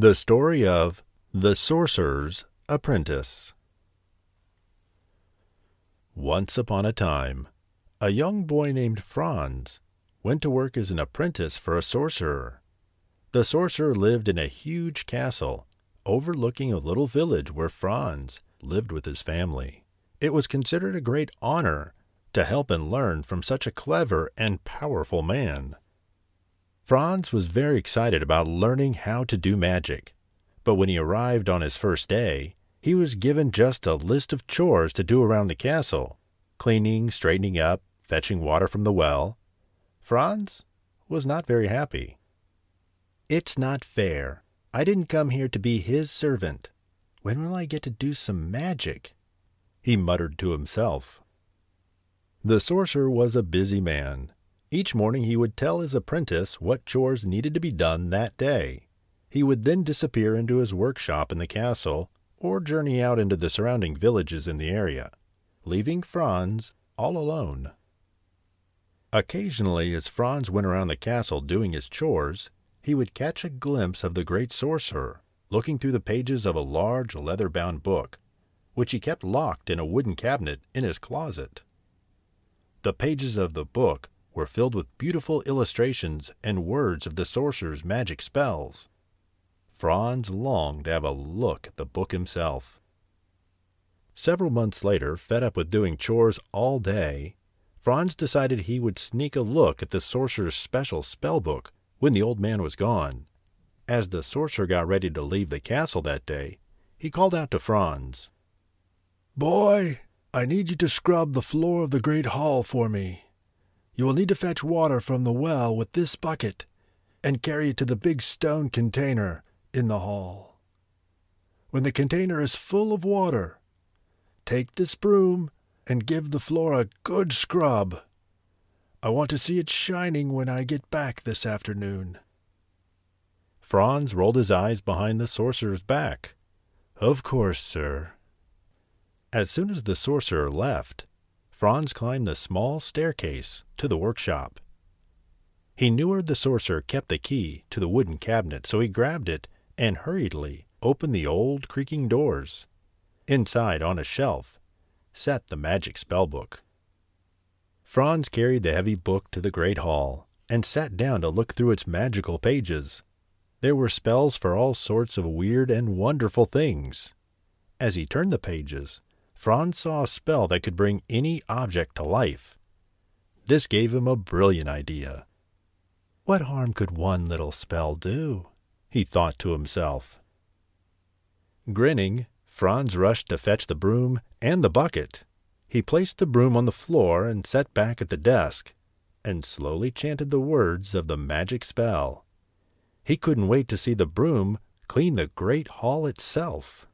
The story of The Sorcerer's Apprentice. Once upon a time, a young boy named Franz went to work as an apprentice for a sorcerer. The sorcerer lived in a huge castle overlooking a little village where Franz lived with his family. It was considered a great honor to help and learn from such a clever and powerful man. Franz was very excited about learning how to do magic, but when he arrived on his first day, he was given just a list of chores to do around the castle cleaning, straightening up, fetching water from the well. Franz was not very happy. It's not fair. I didn't come here to be his servant. When will I get to do some magic? He muttered to himself. The sorcerer was a busy man. Each morning he would tell his apprentice what chores needed to be done that day. He would then disappear into his workshop in the castle or journey out into the surrounding villages in the area, leaving Franz all alone. Occasionally, as Franz went around the castle doing his chores, he would catch a glimpse of the great sorcerer looking through the pages of a large leather bound book, which he kept locked in a wooden cabinet in his closet. The pages of the book were filled with beautiful illustrations and words of the sorcerer's magic spells. Franz longed to have a look at the book himself. Several months later, fed up with doing chores all day, Franz decided he would sneak a look at the sorcerer's special spell book when the old man was gone. As the sorcerer got ready to leave the castle that day, he called out to Franz. Boy, I need you to scrub the floor of the great hall for me. You will need to fetch water from the well with this bucket and carry it to the big stone container in the hall. When the container is full of water, take this broom and give the floor a good scrub. I want to see it shining when I get back this afternoon. Franz rolled his eyes behind the sorcerer's back. Of course, sir. As soon as the sorcerer left, Franz climbed the small staircase to the workshop. He knew where the sorcerer kept the key to the wooden cabinet, so he grabbed it and hurriedly opened the old creaking doors. Inside, on a shelf, sat the magic spellbook. Franz carried the heavy book to the great hall and sat down to look through its magical pages. There were spells for all sorts of weird and wonderful things. As he turned the pages, Franz saw a spell that could bring any object to life. This gave him a brilliant idea. What harm could one little spell do? he thought to himself. Grinning, Franz rushed to fetch the broom and the bucket. He placed the broom on the floor and sat back at the desk, and slowly chanted the words of the magic spell. He couldn't wait to see the broom clean the great hall itself.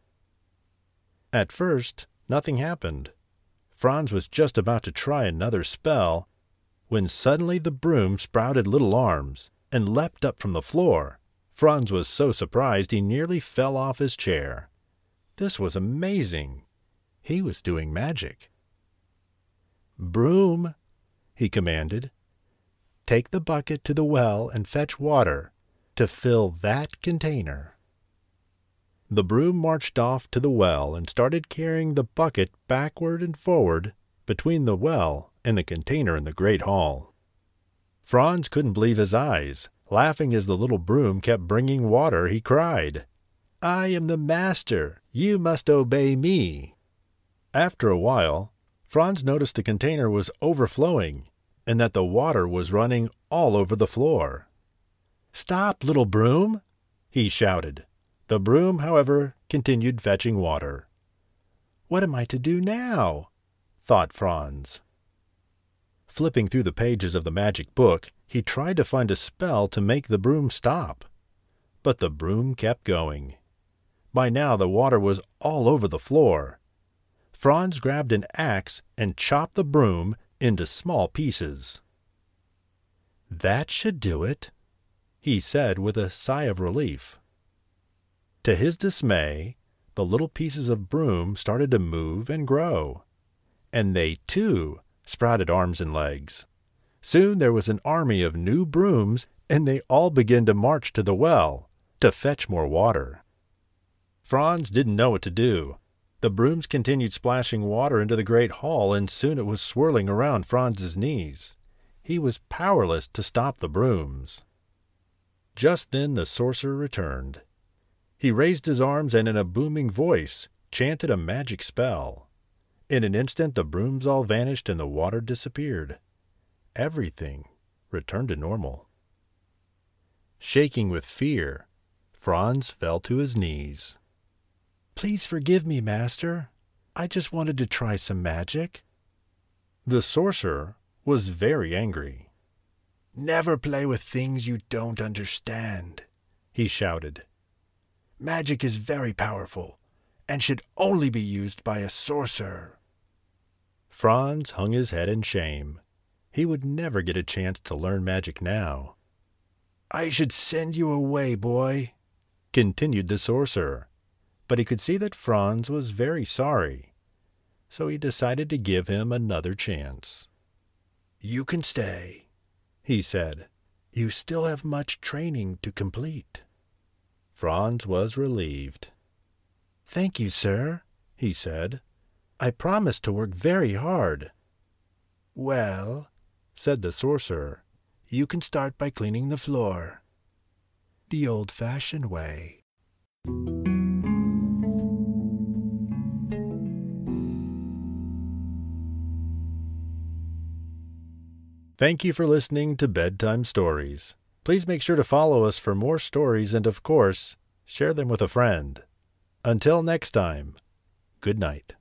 At first, Nothing happened. Franz was just about to try another spell when suddenly the broom sprouted little arms and leapt up from the floor. Franz was so surprised he nearly fell off his chair. This was amazing. He was doing magic. Broom, he commanded, take the bucket to the well and fetch water to fill that container. The broom marched off to the well and started carrying the bucket backward and forward between the well and the container in the great hall. Franz couldn't believe his eyes. Laughing as the little broom kept bringing water, he cried, I am the master. You must obey me. After a while, Franz noticed the container was overflowing and that the water was running all over the floor. Stop, little broom! he shouted. The broom, however, continued fetching water. What am I to do now? thought Franz. Flipping through the pages of the magic book, he tried to find a spell to make the broom stop. But the broom kept going. By now the water was all over the floor. Franz grabbed an axe and chopped the broom into small pieces. That should do it, he said with a sigh of relief. To his dismay, the little pieces of broom started to move and grow. And they, too, sprouted arms and legs. Soon there was an army of new brooms, and they all began to march to the well, to fetch more water. Franz didn't know what to do. The brooms continued splashing water into the great hall, and soon it was swirling around Franz's knees. He was powerless to stop the brooms. Just then the sorcerer returned. He raised his arms and in a booming voice chanted a magic spell. In an instant the brooms all vanished and the water disappeared. Everything returned to normal. Shaking with fear, Franz fell to his knees. Please forgive me, master. I just wanted to try some magic. The sorcerer was very angry. Never play with things you don't understand, he shouted. Magic is very powerful and should only be used by a sorcerer. Franz hung his head in shame. He would never get a chance to learn magic now. I should send you away, boy, continued the sorcerer. But he could see that Franz was very sorry, so he decided to give him another chance. You can stay, he said. You still have much training to complete. Franz was relieved. Thank you, sir, he said. I promise to work very hard. Well, said the sorcerer, you can start by cleaning the floor. The old-fashioned way. Thank you for listening to Bedtime Stories. Please make sure to follow us for more stories and, of course, share them with a friend. Until next time, good night.